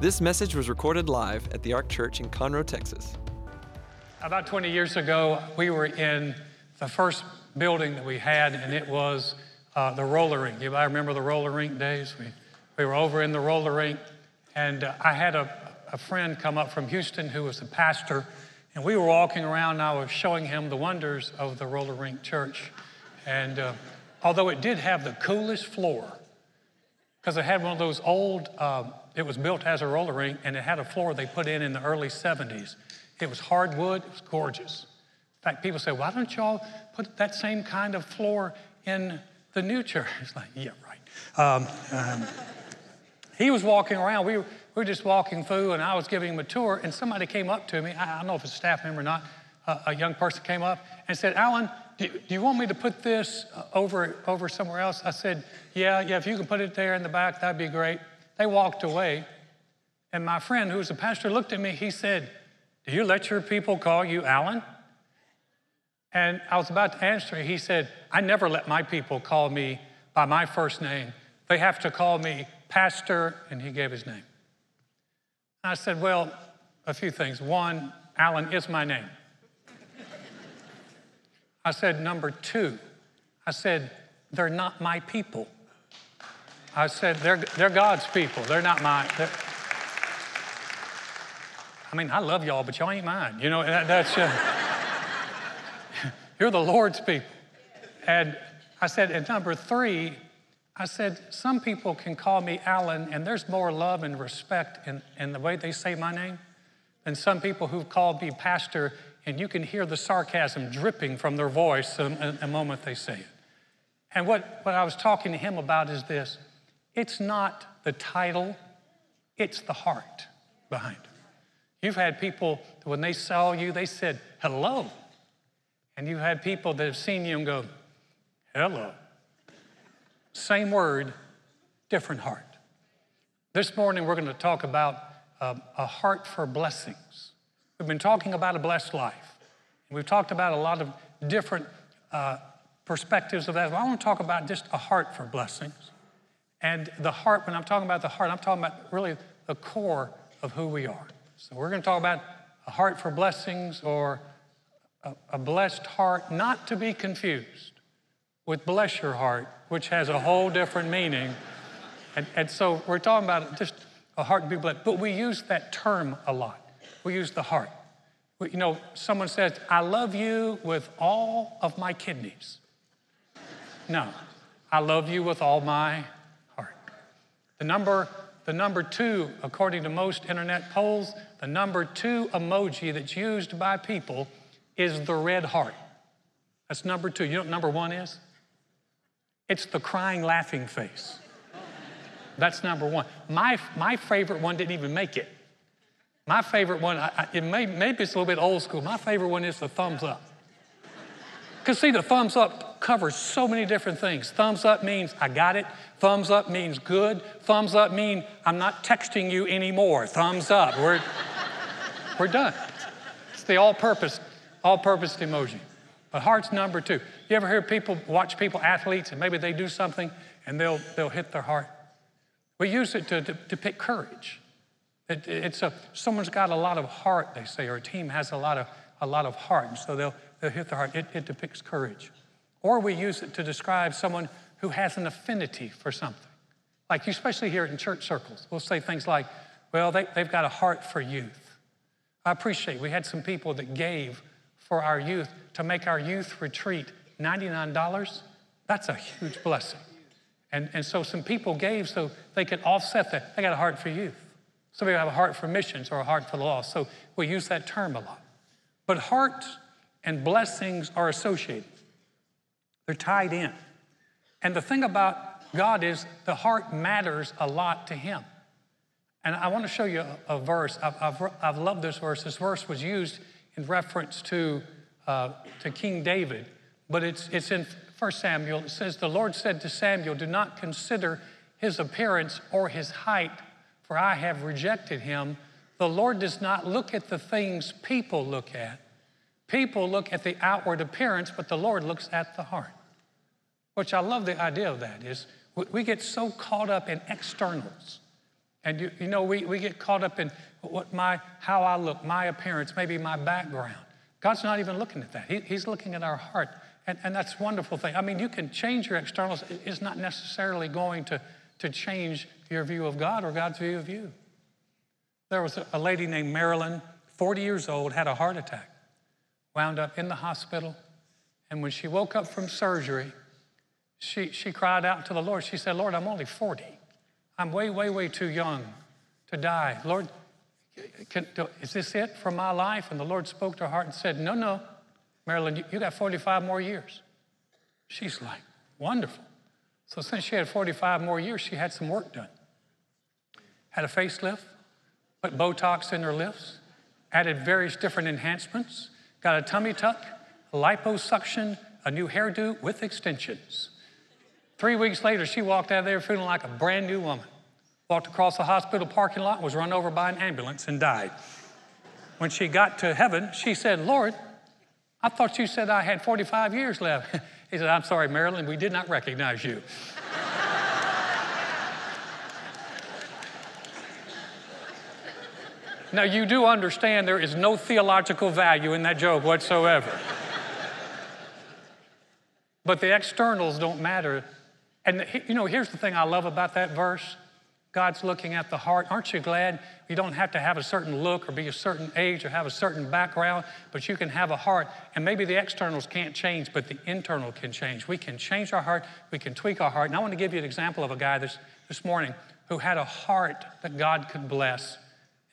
This message was recorded live at the Ark Church in Conroe, Texas. About 20 years ago, we were in the first building that we had, and it was uh, the roller rink. You I remember the roller rink days? We, we were over in the roller rink, and uh, I had a, a friend come up from Houston who was a pastor, and we were walking around, and I was showing him the wonders of the roller rink church. And uh, although it did have the coolest floor, because it had one of those old, uh, it was built as a roller rink, and it had a floor they put in in the early 70s. It was hardwood, it was gorgeous. In fact, people say, why don't y'all put that same kind of floor in the new church? It's like, yeah, right. Um, um, he was walking around. We were, we were just walking through, and I was giving him a tour, and somebody came up to me. I, I don't know if it's a staff member or not. Uh, a young person came up and said, Alan, do, do you want me to put this uh, over, over somewhere else? I said, yeah, yeah, if you can put it there in the back, that'd be great. They walked away, and my friend, who was a pastor, looked at me. He said, do you let your people call you Alan? And I was about to answer. He said, I never let my people call me by my first name. They have to call me Pastor, and he gave his name. I said, Well, a few things. One, Alan is my name. I said, Number two, I said, They're not my people. I said, They're, they're God's people. They're not mine. They're, I mean, I love y'all, but y'all ain't mine. You know, that, that's, uh, you're the Lord's people. And I said, and number three, I said, some people can call me Alan, and there's more love and respect in, in the way they say my name than some people who've called me pastor, and you can hear the sarcasm dripping from their voice the, the moment they say it. And what, what I was talking to him about is this it's not the title, it's the heart behind it. You've had people, when they saw you, they said, hello. And you've had people that have seen you and go, hello. Same word, different heart. This morning, we're going to talk about uh, a heart for blessings. We've been talking about a blessed life. We've talked about a lot of different uh, perspectives of that. Well, I want to talk about just a heart for blessings. And the heart, when I'm talking about the heart, I'm talking about really the core of who we are. So we're going to talk about a heart for blessings or a, a blessed heart, not to be confused with bless your heart, which has a whole different meaning. And, and so we're talking about just a heart to be blessed, but we use that term a lot. We use the heart. We, you know, someone says, I love you with all of my kidneys. No, I love you with all my. The number the number two, according to most internet polls, the number two emoji that's used by people is the red heart. That's number two. You know what number one is? It's the crying, laughing face. That's number one. My, my favorite one didn't even make it. My favorite one, I, I, it may, maybe it's a little bit old school. My favorite one is the thumbs up. Because, see, the thumbs up covers so many different things. Thumbs up means I got it. Thumbs up means good. Thumbs up mean I'm not texting you anymore. Thumbs up. We're, we're done. It's the all-purpose, all-purpose emoji. But heart's number two. You ever hear people watch people, athletes, and maybe they do something and they'll, they'll hit their heart? We use it to, depict courage. It, it's a, someone's got a lot of heart, they say, or a team has a lot of, a lot of heart, and so they'll, they'll hit their heart. It, it depicts courage. Or we use it to describe someone who has an affinity for something. Like, you especially here in church circles, we'll say things like, well, they, they've got a heart for youth. I appreciate we had some people that gave for our youth to make our youth retreat $99. That's a huge blessing. And, and so some people gave so they could offset that. They got a heart for youth. Some people have a heart for missions or a heart for the lost. So we use that term a lot. But heart and blessings are associated, they're tied in. And the thing about God is the heart matters a lot to Him. And I want to show you a, a verse. I've, I've, I've, loved this verse. This verse was used in reference to, uh, to King David, but it's, it's in 1 Samuel. It says, The Lord said to Samuel, Do not consider his appearance or his height, for I have rejected him. The Lord does not look at the things people look at. People look at the outward appearance, but the Lord looks at the heart which I love the idea of that, is we get so caught up in externals. And you, you know, we, we get caught up in what my, how I look, my appearance, maybe my background. God's not even looking at that. He, he's looking at our heart. And, and that's a wonderful thing. I mean, you can change your externals. It's not necessarily going to, to change your view of God or God's view of you. There was a, a lady named Marilyn, 40 years old, had a heart attack, wound up in the hospital. And when she woke up from surgery, she, she cried out to the Lord. She said, Lord, I'm only 40. I'm way, way, way too young to die. Lord, can, is this it for my life? And the Lord spoke to her heart and said, No, no, Marilyn, you, you got 45 more years. She's like, Wonderful. So since she had 45 more years, she had some work done. Had a facelift, put Botox in her lips, added various different enhancements, got a tummy tuck, a liposuction, a new hairdo with extensions. Three weeks later, she walked out of there feeling like a brand new woman. Walked across the hospital parking lot, was run over by an ambulance, and died. When she got to heaven, she said, Lord, I thought you said I had 45 years left. he said, I'm sorry, Marilyn, we did not recognize you. Now, you do understand there is no theological value in that joke whatsoever. but the externals don't matter and you know, here's the thing I love about that verse God's looking at the heart. Aren't you glad you don't have to have a certain look or be a certain age or have a certain background, but you can have a heart? And maybe the externals can't change, but the internal can change. We can change our heart, we can tweak our heart. And I want to give you an example of a guy this, this morning who had a heart that God could bless.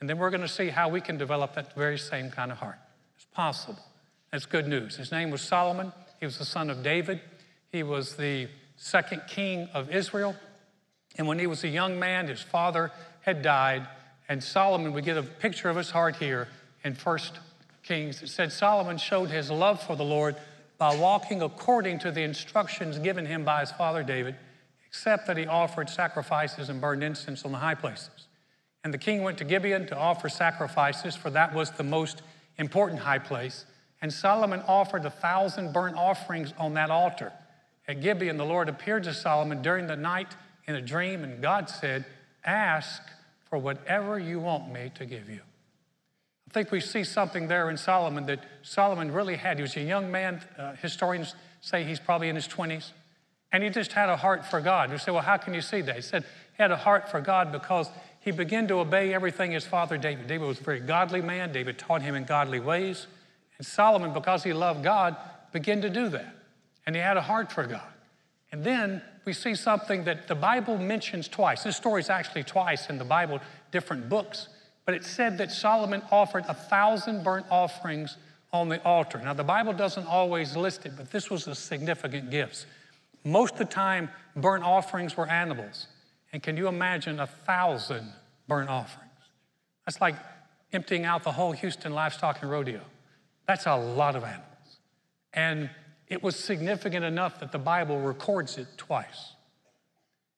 And then we're going to see how we can develop that very same kind of heart. It's possible. That's good news. His name was Solomon. He was the son of David. He was the second king of Israel. And when he was a young man, his father had died. And Solomon, we get a picture of his heart here in First Kings. It said Solomon showed his love for the Lord by walking according to the instructions given him by his father David, except that he offered sacrifices and burned incense on the high places. And the king went to Gibeon to offer sacrifices, for that was the most important high place. And Solomon offered a thousand burnt offerings on that altar. At Gibeon, the Lord appeared to Solomon during the night in a dream, and God said, Ask for whatever you want me to give you. I think we see something there in Solomon that Solomon really had. He was a young man. Uh, historians say he's probably in his 20s. And he just had a heart for God. You say, well, how can you see that? He said he had a heart for God because he began to obey everything his father David. David was a very godly man. David taught him in godly ways. And Solomon, because he loved God, began to do that and he had a heart for God. And then we see something that the Bible mentions twice. This story is actually twice in the Bible, different books. But it said that Solomon offered a thousand burnt offerings on the altar. Now, the Bible doesn't always list it, but this was a significant gift. Most of the time, burnt offerings were animals. And can you imagine a thousand burnt offerings? That's like emptying out the whole Houston Livestock and Rodeo. That's a lot of animals. And it was significant enough that the Bible records it twice.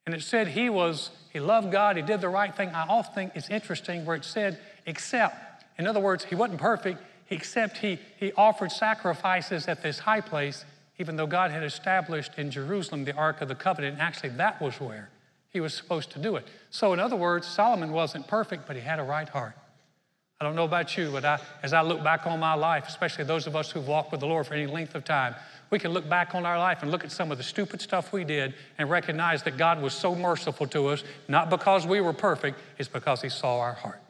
And it said he was, he loved God, he did the right thing. I often think it's interesting where it said, except, in other words, he wasn't perfect, except he, he offered sacrifices at this high place, even though God had established in Jerusalem the Ark of the Covenant. And actually, that was where he was supposed to do it. So, in other words, Solomon wasn't perfect, but he had a right heart. I don't know about you, but I, as I look back on my life, especially those of us who've walked with the Lord for any length of time, we can look back on our life and look at some of the stupid stuff we did and recognize that God was so merciful to us, not because we were perfect, it's because He saw our heart.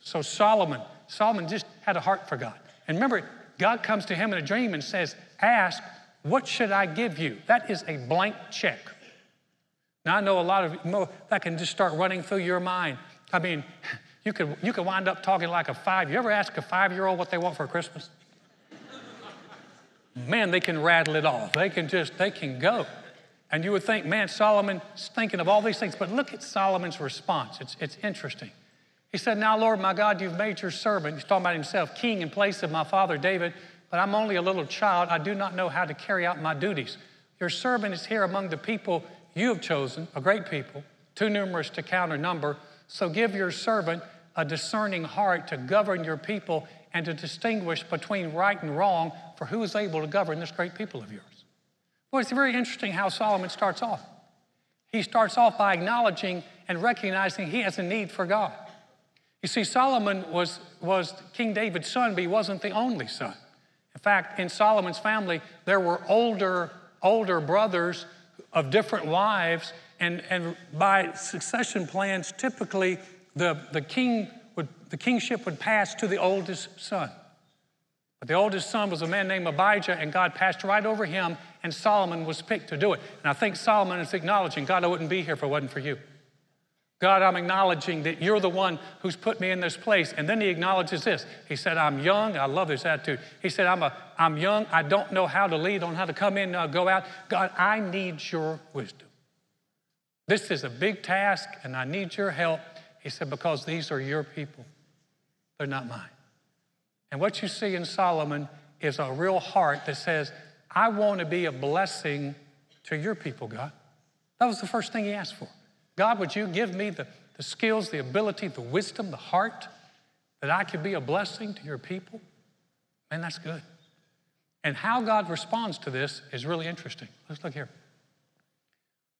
So Solomon, Solomon just had a heart for God. And remember, God comes to him in a dream and says, Ask, what should I give you? That is a blank check. Now, I know a lot of that can just start running through your mind. I mean, you could, you could wind up talking like a five. You ever ask a five year old what they want for Christmas? man, they can rattle it off. They can just, they can go. And you would think, man, Solomon's thinking of all these things. But look at Solomon's response. It's, it's interesting. He said, Now, Lord my God, you've made your servant, he's talking about himself, king in place of my father David, but I'm only a little child. I do not know how to carry out my duties. Your servant is here among the people you have chosen, a great people, too numerous to count or number. So give your servant a discerning heart to govern your people and to distinguish between right and wrong for who is able to govern this great people of yours. Well, it's very interesting how Solomon starts off. He starts off by acknowledging and recognizing he has a need for God. You see, Solomon was, was King David's son, but he wasn't the only son. In fact, in Solomon's family, there were older, older brothers of different wives, and, and by succession plans, typically the, the, king would, the kingship would pass to the oldest son. But the oldest son was a man named Abijah, and God passed right over him, and Solomon was picked to do it. And I think Solomon is acknowledging, God, I wouldn't be here if it wasn't for you. God, I'm acknowledging that you're the one who's put me in this place. And then he acknowledges this. He said, I'm young. I love this attitude. He said, I'm, a, I'm young. I don't know how to lead, on how to come in, uh, go out. God, I need your wisdom. This is a big task, and I need your help. He said, because these are your people, they're not mine. And what you see in Solomon is a real heart that says, I want to be a blessing to your people, God. That was the first thing he asked for. God, would you give me the, the skills, the ability, the wisdom, the heart that I could be a blessing to your people? Man, that's good. And how God responds to this is really interesting. Let's look here.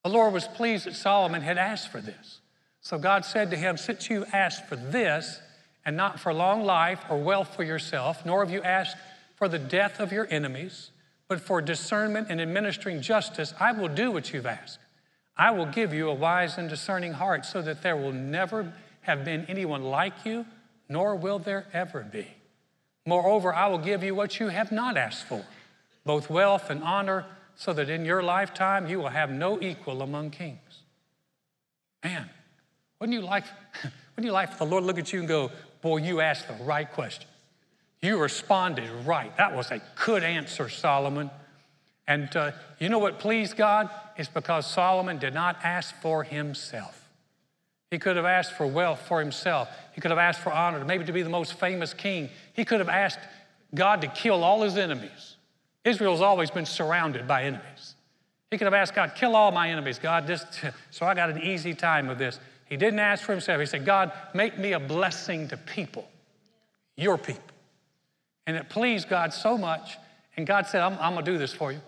The Lord was pleased that Solomon had asked for this. So God said to him, Since you asked for this, and not for long life or wealth for yourself, nor have you asked for the death of your enemies, but for discernment and administering justice, I will do what you've asked. I will give you a wise and discerning heart so that there will never have been anyone like you, nor will there ever be. Moreover, I will give you what you have not asked for, both wealth and honor, so that in your lifetime you will have no equal among kings. Man, wouldn't you like, wouldn't you like for the Lord look at you and go, Boy, you asked the right question. You responded right. That was a good answer, Solomon. And uh, you know what pleased God? It's because Solomon did not ask for himself. He could have asked for wealth for himself. He could have asked for honor, maybe to be the most famous king. He could have asked God to kill all his enemies. Israel's always been surrounded by enemies. He could have asked God, kill all my enemies, God, just so I got an easy time with this. He didn't ask for himself. He said, God, make me a blessing to people, your people. And it pleased God so much. And God said, I'm, I'm going to do this for you.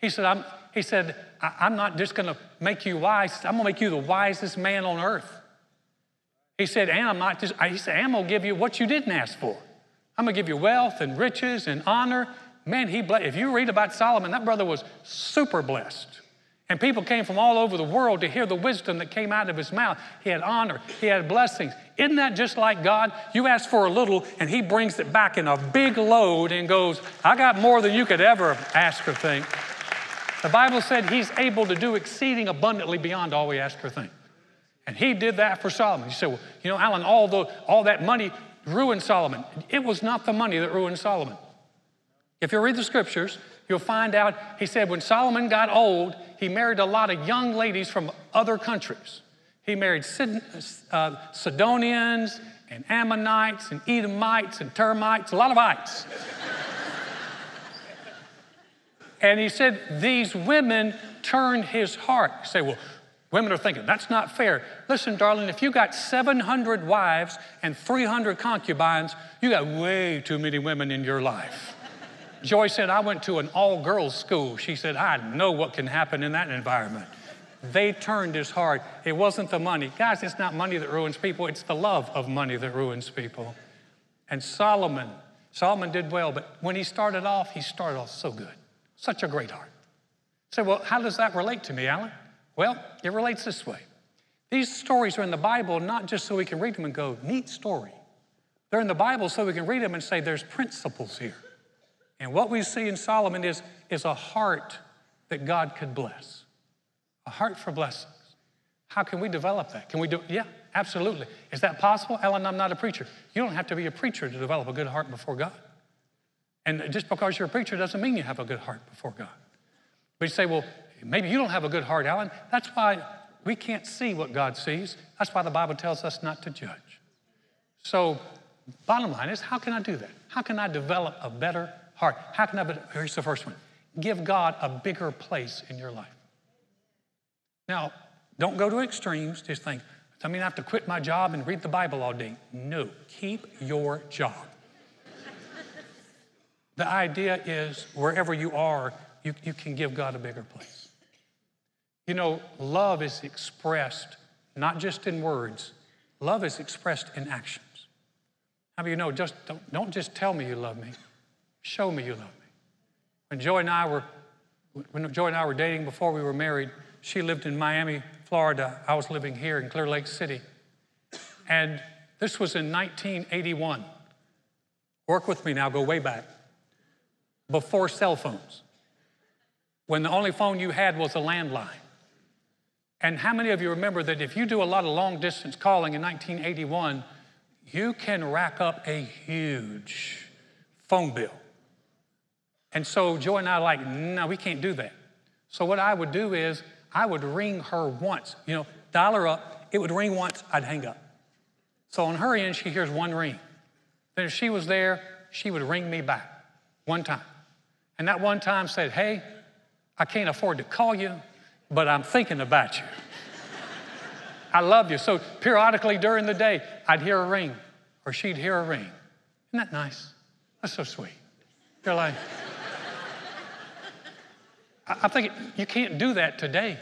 He said, I'm, he said, I'm not just going to make you wise. I'm going to make you the wisest man on earth. He said, and I'm not just, he said, I'm going to give you what you didn't ask for. I'm going to give you wealth and riches and honor. Man, he, if you read about Solomon, that brother was super blessed. And people came from all over the world to hear the wisdom that came out of his mouth. He had honor, he had blessings. Isn't that just like God? You ask for a little, and he brings it back in a big load and goes, I got more than you could ever ask or think. The Bible said he's able to do exceeding abundantly beyond all we ask or think. And he did that for Solomon. You say, well, you know, Alan, all, the, all that money ruined Solomon. It was not the money that ruined Solomon. If you read the scriptures, you'll find out he said when Solomon got old, he married a lot of young ladies from other countries. He married uh, Sidonians and Ammonites and Edomites and termites, a lot of ites. And he said these women turned his heart. You say, well, women are thinking, that's not fair. Listen, darling, if you got 700 wives and 300 concubines, you got way too many women in your life. Joy said, I went to an all girls school. She said, I know what can happen in that environment. They turned his heart. It wasn't the money. Guys, it's not money that ruins people, it's the love of money that ruins people. And Solomon, Solomon did well, but when he started off, he started off so good. Such a great heart. So, well, how does that relate to me, Alan? Well, it relates this way. These stories are in the Bible not just so we can read them and go, neat story. They're in the Bible so we can read them and say, there's principles here. And what we see in Solomon is, is a heart that God could bless, a heart for blessings. How can we develop that? Can we do Yeah, absolutely. Is that possible? Alan, I'm not a preacher. You don't have to be a preacher to develop a good heart before God. And just because you're a preacher doesn't mean you have a good heart before God. But you say, well, maybe you don't have a good heart, Alan. That's why we can't see what God sees. That's why the Bible tells us not to judge. So, bottom line is, how can I do that? How can I develop a better heart. How can I, here's the first one give God a bigger place in your life. Now, don't go to extremes. Just think, I mean, I have to quit my job and read the Bible all day. No, keep your job. The idea is wherever you are, you, you can give God a bigger place. You know, love is expressed not just in words. Love is expressed in actions. How many of you know, just don't, don't just tell me you love me, show me you love me. When Joy and I were when Joy and I were dating before we were married, she lived in Miami, Florida. I was living here in Clear Lake City. And this was in 1981. Work with me now, go way back. Before cell phones, when the only phone you had was a landline. And how many of you remember that if you do a lot of long distance calling in 1981, you can rack up a huge phone bill? And so Joy and I like, no, we can't do that. So what I would do is I would ring her once, you know, dial her up. It would ring once, I'd hang up. So on her end, she hears one ring. Then if she was there, she would ring me back one time. And that one time said, hey, I can't afford to call you, but I'm thinking about you. I love you. So periodically during the day, I'd hear a ring or she'd hear a ring. Isn't that nice? That's so sweet. You're like, I think you can't do that today.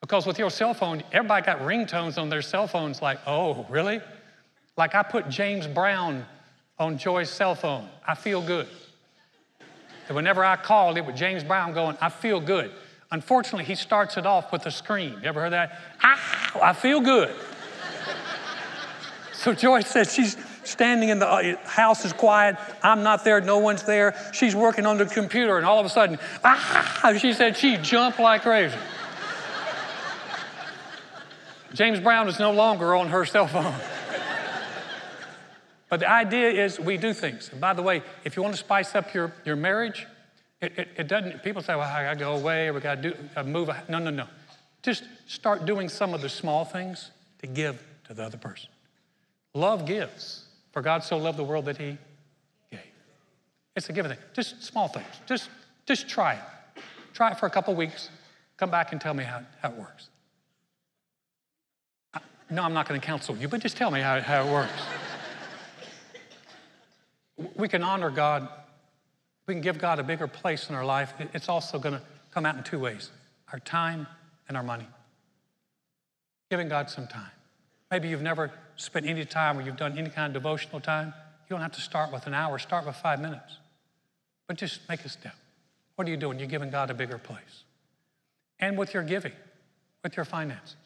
Because with your cell phone, everybody got ringtones on their cell phones like, oh, really? Like I put James Brown on Joy's cell phone. I feel good. And whenever I called, it was James Brown going, I feel good. Unfortunately, he starts it off with a scream. You ever heard that? Ah, I feel good. so Joyce says she's standing in the uh, house is quiet. I'm not there. No one's there. She's working on the computer, and all of a sudden, ah, she said she jumped like crazy. James Brown is no longer on her cell phone. But the idea is we do things. And by the way, if you want to spice up your, your marriage, it, it, it doesn't, people say, well, I gotta go away, or we gotta do, gotta move. No, no, no. Just start doing some of the small things to give to the other person. Love gives. For God so loved the world that he gave. It's a given thing. Just small things. Just, just try it. Try it for a couple weeks. Come back and tell me how, how it works. No, I'm not going to counsel you, but just tell me how, how it works. We can honor God. We can give God a bigger place in our life. It's also going to come out in two ways our time and our money. Giving God some time. Maybe you've never spent any time or you've done any kind of devotional time. You don't have to start with an hour, start with five minutes. But just make a step. What are you doing? You're giving God a bigger place. And with your giving, with your finances.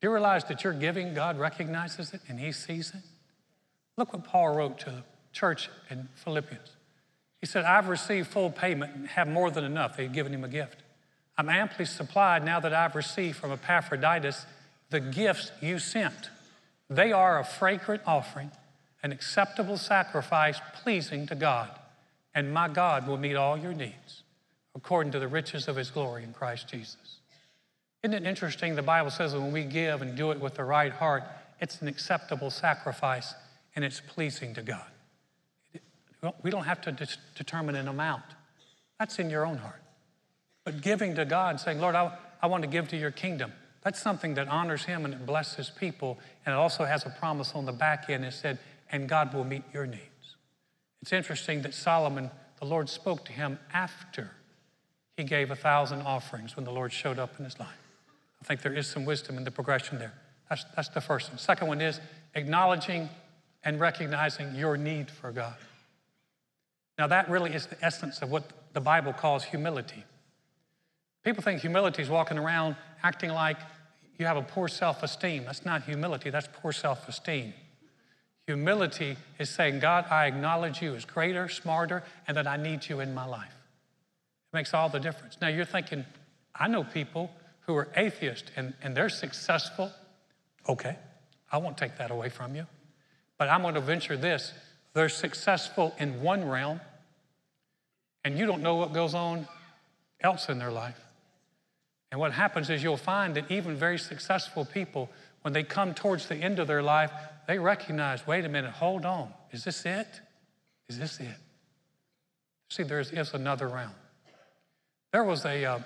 Do you realize that your giving, God recognizes it and He sees it? Look what Paul wrote to church in Philippians. He said, I've received full payment and have more than enough. They'd given him a gift. I'm amply supplied now that I've received from Epaphroditus the gifts you sent. They are a fragrant offering, an acceptable sacrifice pleasing to God. And my God will meet all your needs according to the riches of his glory in Christ Jesus. Isn't it interesting? The Bible says that when we give and do it with the right heart, it's an acceptable sacrifice and it's pleasing to God. We don't have to determine an amount, that's in your own heart. But giving to God, saying, Lord, I, I want to give to your kingdom. That's something that honors him and it blesses people. And it also has a promise on the back end. It said, and God will meet your needs. It's interesting that Solomon, the Lord spoke to him after he gave a thousand offerings when the Lord showed up in his life. I think there is some wisdom in the progression there. That's, that's the first one. Second one is acknowledging and recognizing your need for God. Now, that really is the essence of what the Bible calls humility. People think humility is walking around acting like you have a poor self esteem. That's not humility, that's poor self esteem. Humility is saying, God, I acknowledge you as greater, smarter, and that I need you in my life. It makes all the difference. Now you're thinking, I know people who are atheists and, and they're successful. Okay, I won't take that away from you. But I'm going to venture this they're successful in one realm, and you don't know what goes on else in their life. And what happens is you'll find that even very successful people, when they come towards the end of their life, they recognize wait a minute, hold on. Is this it? Is this it? See, there is another realm. There was a, uh,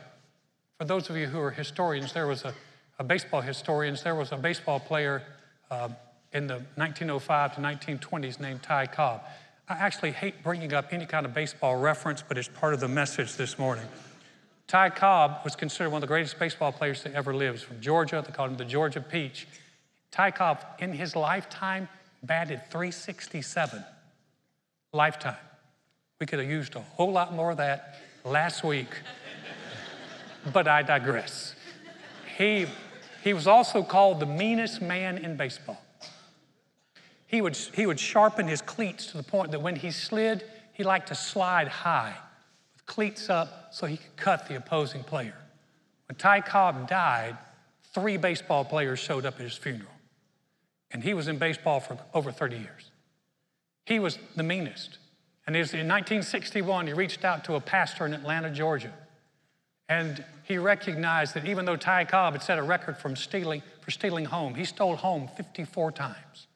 for those of you who are historians, there was a, a baseball historians, there was a baseball player uh, in the 1905 to 1920s named Ty Cobb. I actually hate bringing up any kind of baseball reference, but it's part of the message this morning. Ty Cobb was considered one of the greatest baseball players that ever lived. From Georgia, they called him the Georgia Peach. Ty Cobb, in his lifetime, batted 367. Lifetime. We could have used a whole lot more of that last week, but I digress. He, he was also called the meanest man in baseball. He would, he would sharpen his cleats to the point that when he slid, he liked to slide high with cleats up so he could cut the opposing player. When Ty Cobb died, three baseball players showed up at his funeral. And he was in baseball for over 30 years. He was the meanest. And in 1961, he reached out to a pastor in Atlanta, Georgia. And he recognized that even though Ty Cobb had set a record from stealing, for stealing home, he stole home 54 times.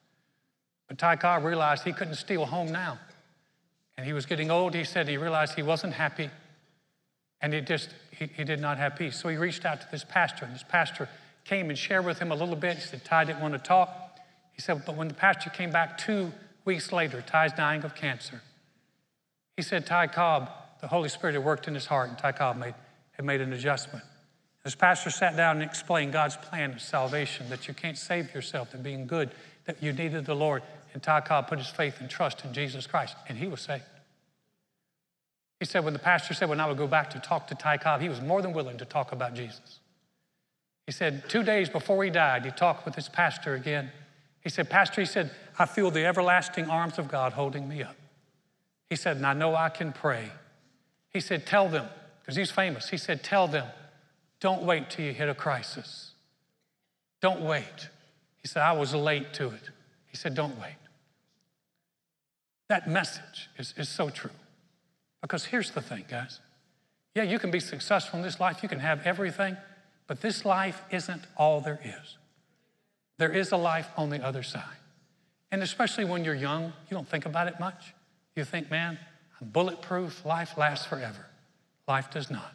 But Ty Cobb realized he couldn't steal home now. And he was getting old. He said he realized he wasn't happy. And he just, he, he did not have peace. So he reached out to this pastor, and this pastor came and shared with him a little bit. He said, Ty didn't want to talk. He said, but when the pastor came back two weeks later, Ty's dying of cancer. He said, Ty Cobb, the Holy Spirit had worked in his heart, and Ty Cobb made, had made an adjustment. This pastor sat down and explained God's plan of salvation, that you can't save yourself, that being good, that you needed the Lord. And Ty Cobb put his faith and trust in Jesus Christ, and he was saved. He said, when the pastor said, when I would go back to talk to Ty Cobb, he was more than willing to talk about Jesus. He said, two days before he died, he talked with his pastor again. He said, Pastor, he said, I feel the everlasting arms of God holding me up. He said, and I know I can pray. He said, tell them, because he's famous, he said, tell them, don't wait till you hit a crisis. Don't wait. He said, I was late to it. He said, don't wait. That message is, is so true. Because here's the thing, guys. Yeah, you can be successful in this life, you can have everything, but this life isn't all there is. There is a life on the other side. And especially when you're young, you don't think about it much. You think, man, I'm bulletproof, life lasts forever. Life does not.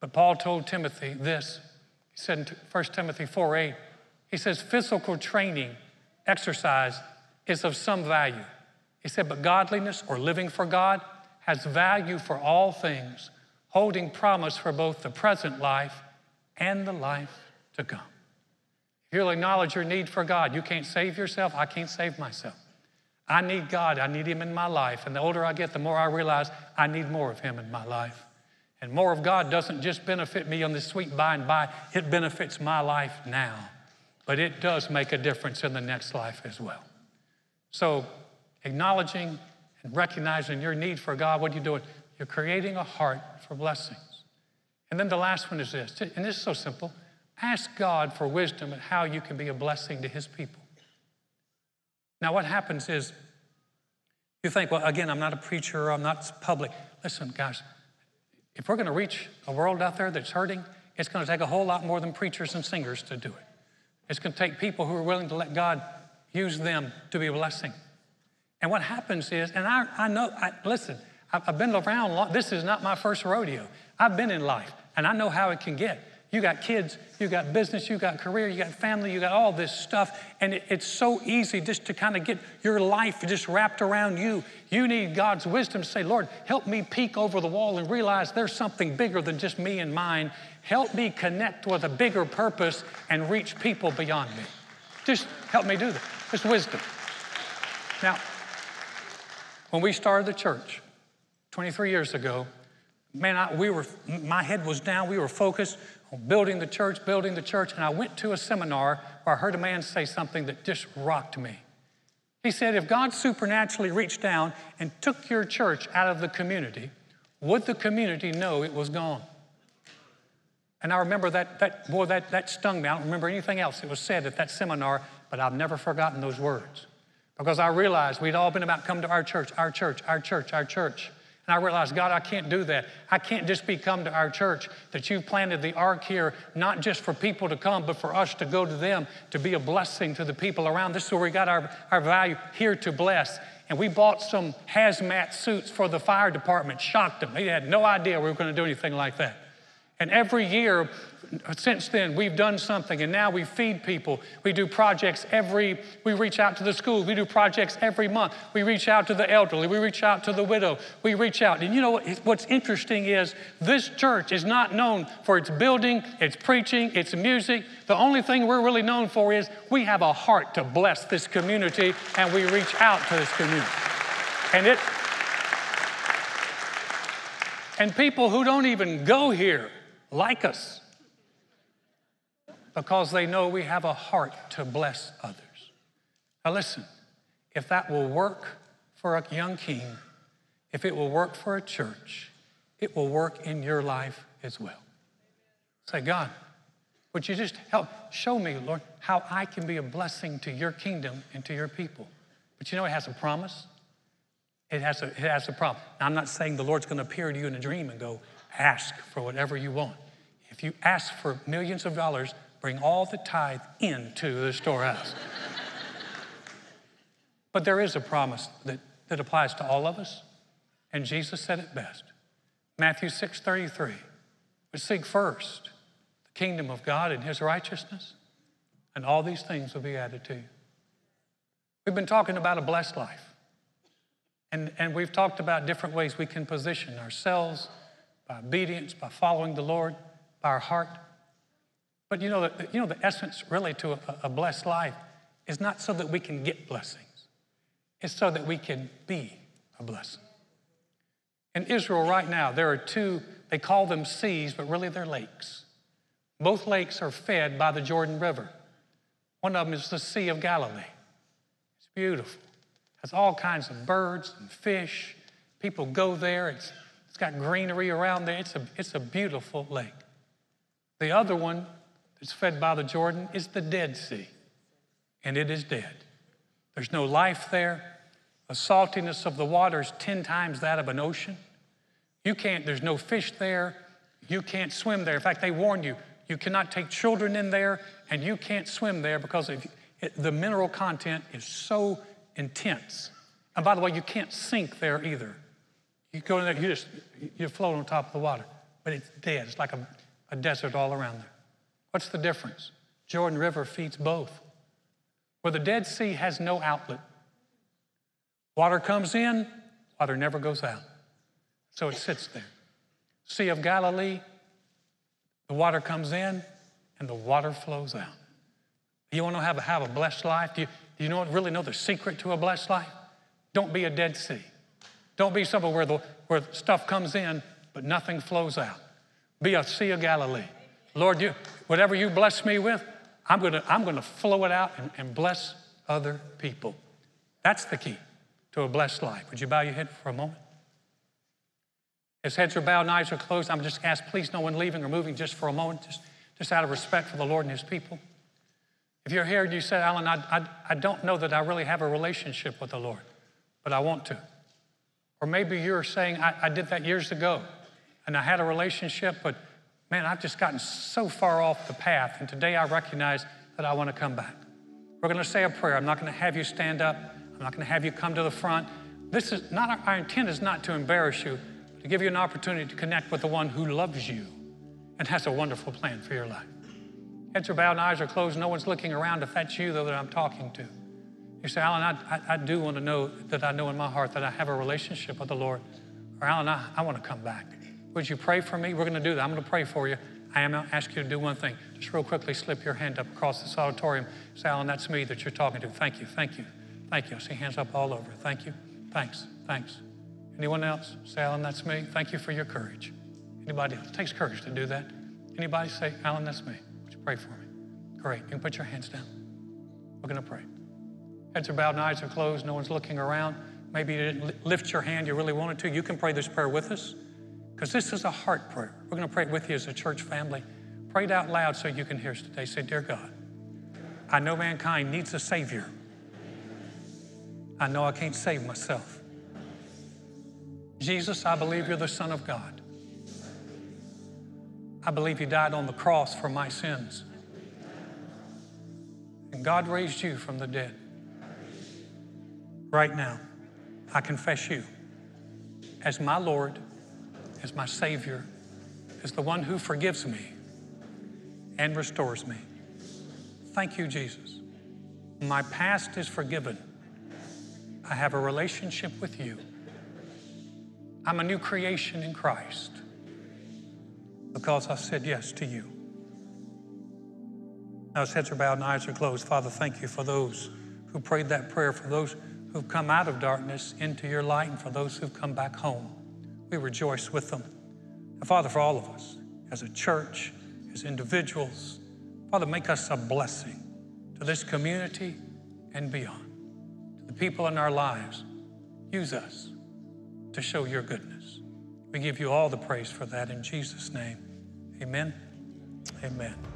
But Paul told Timothy this. He said in 1 Timothy 4 8, he says, physical training, exercise is of some value. He said, but godliness or living for God, has value for all things, holding promise for both the present life and the life to come. If you'll acknowledge your need for God, you can't save yourself, I can't save myself. I need God, I need Him in my life. And the older I get, the more I realize I need more of Him in my life. And more of God doesn't just benefit me on this sweet by and by, it benefits my life now. But it does make a difference in the next life as well. So, acknowledging and recognizing your need for God, what are you doing? You're creating a heart for blessings. And then the last one is this, and this is so simple ask God for wisdom and how you can be a blessing to His people. Now, what happens is you think, well, again, I'm not a preacher, I'm not public. Listen, guys, if we're going to reach a world out there that's hurting, it's going to take a whole lot more than preachers and singers to do it. It's going to take people who are willing to let God use them to be a blessing. And what happens is, and I, I know, I, listen, I've been around, long, this is not my first rodeo. I've been in life, and I know how it can get. You got kids, you got business, you got career, you got family, you got all this stuff, and it, it's so easy just to kind of get your life just wrapped around you. You need God's wisdom to say, Lord, help me peek over the wall and realize there's something bigger than just me and mine. Help me connect with a bigger purpose and reach people beyond me. Just help me do that. It's wisdom. Now, when we started the church 23 years ago, man, I, we were, my head was down. We were focused building the church, building the church. And I went to a seminar where I heard a man say something that just rocked me. He said, if God supernaturally reached down and took your church out of the community, would the community know it was gone? And I remember that, that boy, that, that stung me. I don't remember anything else that was said at that seminar, but I've never forgotten those words. Because I realized we'd all been about come to our church, our church, our church, our church. And I realized, God, I can't do that. I can't just be come to our church, that you've planted the ark here, not just for people to come, but for us to go to them, to be a blessing to the people around. This is where we got our, our value here to bless. And we bought some hazmat suits for the fire department, shocked them. They had no idea we were going to do anything like that. And every year since then, we've done something, and now we feed people. We do projects every, we reach out to the schools. We do projects every month. We reach out to the elderly. We reach out to the widow. We reach out. And you know what, what's interesting is this church is not known for its building, its preaching, its music. The only thing we're really known for is we have a heart to bless this community, and we reach out to this community. And it, and people who don't even go here like us because they know we have a heart to bless others. Now, listen, if that will work for a young king, if it will work for a church, it will work in your life as well. Say, God, would you just help show me, Lord, how I can be a blessing to your kingdom and to your people? But you know, it has a promise. It has a, it has a problem. Now, I'm not saying the Lord's going to appear to you in a dream and go, ask for whatever you want. If you ask for millions of dollars, bring all the tithe into the storehouse. but there is a promise that, that applies to all of us, and Jesus said it best. Matthew 6 33. But seek first the kingdom of God and his righteousness, and all these things will be added to you. We've been talking about a blessed life. And, and we've talked about different ways we can position ourselves by obedience, by following the Lord, by our heart. But you know, the, you know, the essence really to a, a blessed life is not so that we can get blessings, it's so that we can be a blessing. In Israel right now, there are two, they call them seas, but really they're lakes. Both lakes are fed by the Jordan River. One of them is the Sea of Galilee. It's beautiful. It has all kinds of birds and fish. People go there. It's, it's got greenery around there. It's a, it's a beautiful lake. The other one that's fed by the Jordan is the Dead Sea, and it is dead. There's no life there. The saltiness of the water is 10 times that of an ocean. You can't, there's no fish there. You can't swim there. In fact, they warn you, you cannot take children in there, and you can't swim there because it, the mineral content is so intense. And by the way, you can't sink there either. You go in there, you just, you float on top of the water, but it's dead. It's like a, a desert all around there. What's the difference? Jordan River feeds both. Where the Dead Sea has no outlet. Water comes in, water never goes out. So it sits there. Sea of Galilee, the water comes in and the water flows out. You want to have a, have a blessed life? Do you, do you know, really know the secret to a blessed life? Don't be a Dead Sea. Don't be somewhere where, the, where stuff comes in but nothing flows out. Be a Sea of Galilee. Lord, you, whatever you bless me with, I'm to I'm to flow it out and, and bless other people. That's the key to a blessed life. Would you bow your head for a moment? As heads are bowed and eyes are closed, I'm just ask, please, no one leaving or moving just for a moment, just, just out of respect for the Lord and His people. If you're here and you said, Alan, I, I, I don't know that I really have a relationship with the Lord, but I want to. Or maybe you're saying, I, I did that years ago and I had a relationship, but man, I've just gotten so far off the path, and today I recognize that I want to come back. We're going to say a prayer. I'm not going to have you stand up. I'm not going to have you come to the front. This is not our intent is not to embarrass you, but to give you an opportunity to connect with the one who loves you and has a wonderful plan for your life. Heads are bowed and eyes are closed. No one's looking around. If that's you, though, that I'm talking to, you say, Alan, I, I, I do want to know that I know in my heart that I have a relationship with the Lord. Or, Alan, I, I want to come back. Would you pray for me? We're going to do that. I'm going to pray for you. I am going to ask you to do one thing. Just real quickly, slip your hand up across this auditorium. Say, Alan, that's me that you're talking to. Thank you, thank you, thank you. I see hands up all over. Thank you. Thanks, thanks. Anyone else? Say, Alan, that's me. Thank you for your courage. Anybody else? It takes courage to do that. Anybody say, Alan, that's me. Would you pray for me? Great. You can put your hands down. We're going to pray. Heads are bowed and eyes are closed. No one's looking around. Maybe you didn't lift your hand. You really wanted to. You can pray this prayer with us because this is a heart prayer. We're going to pray it with you as a church family. Pray it out loud so you can hear us today. Say, Dear God, I know mankind needs a Savior. I know I can't save myself. Jesus, I believe you're the Son of God. I believe you died on the cross for my sins. And God raised you from the dead. Right now, I confess you as my Lord as my Savior, is the one who forgives me and restores me. Thank you, Jesus. My past is forgiven. I have a relationship with you. I'm a new creation in Christ because I said yes to you. Now, as heads are bowed and eyes are closed, Father, thank you for those who prayed that prayer, for those who've come out of darkness into your light, and for those who've come back home. We rejoice with them. And Father, for all of us, as a church, as individuals, Father, make us a blessing to this community and beyond. To the people in our lives, use us to show your goodness. We give you all the praise for that in Jesus' name. Amen. Amen.